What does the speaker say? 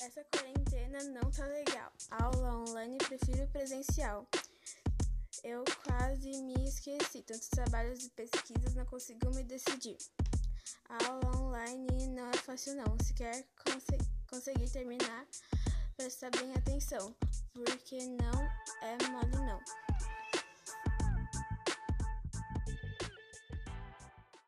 Essa quarentena não tá legal. Aula online prefiro presencial. Eu quase me esqueci. Tantos trabalhos e pesquisas não consigo me decidir. A aula online não é fácil não. Se quer cons conseguir terminar, presta bem atenção, porque não é mole não.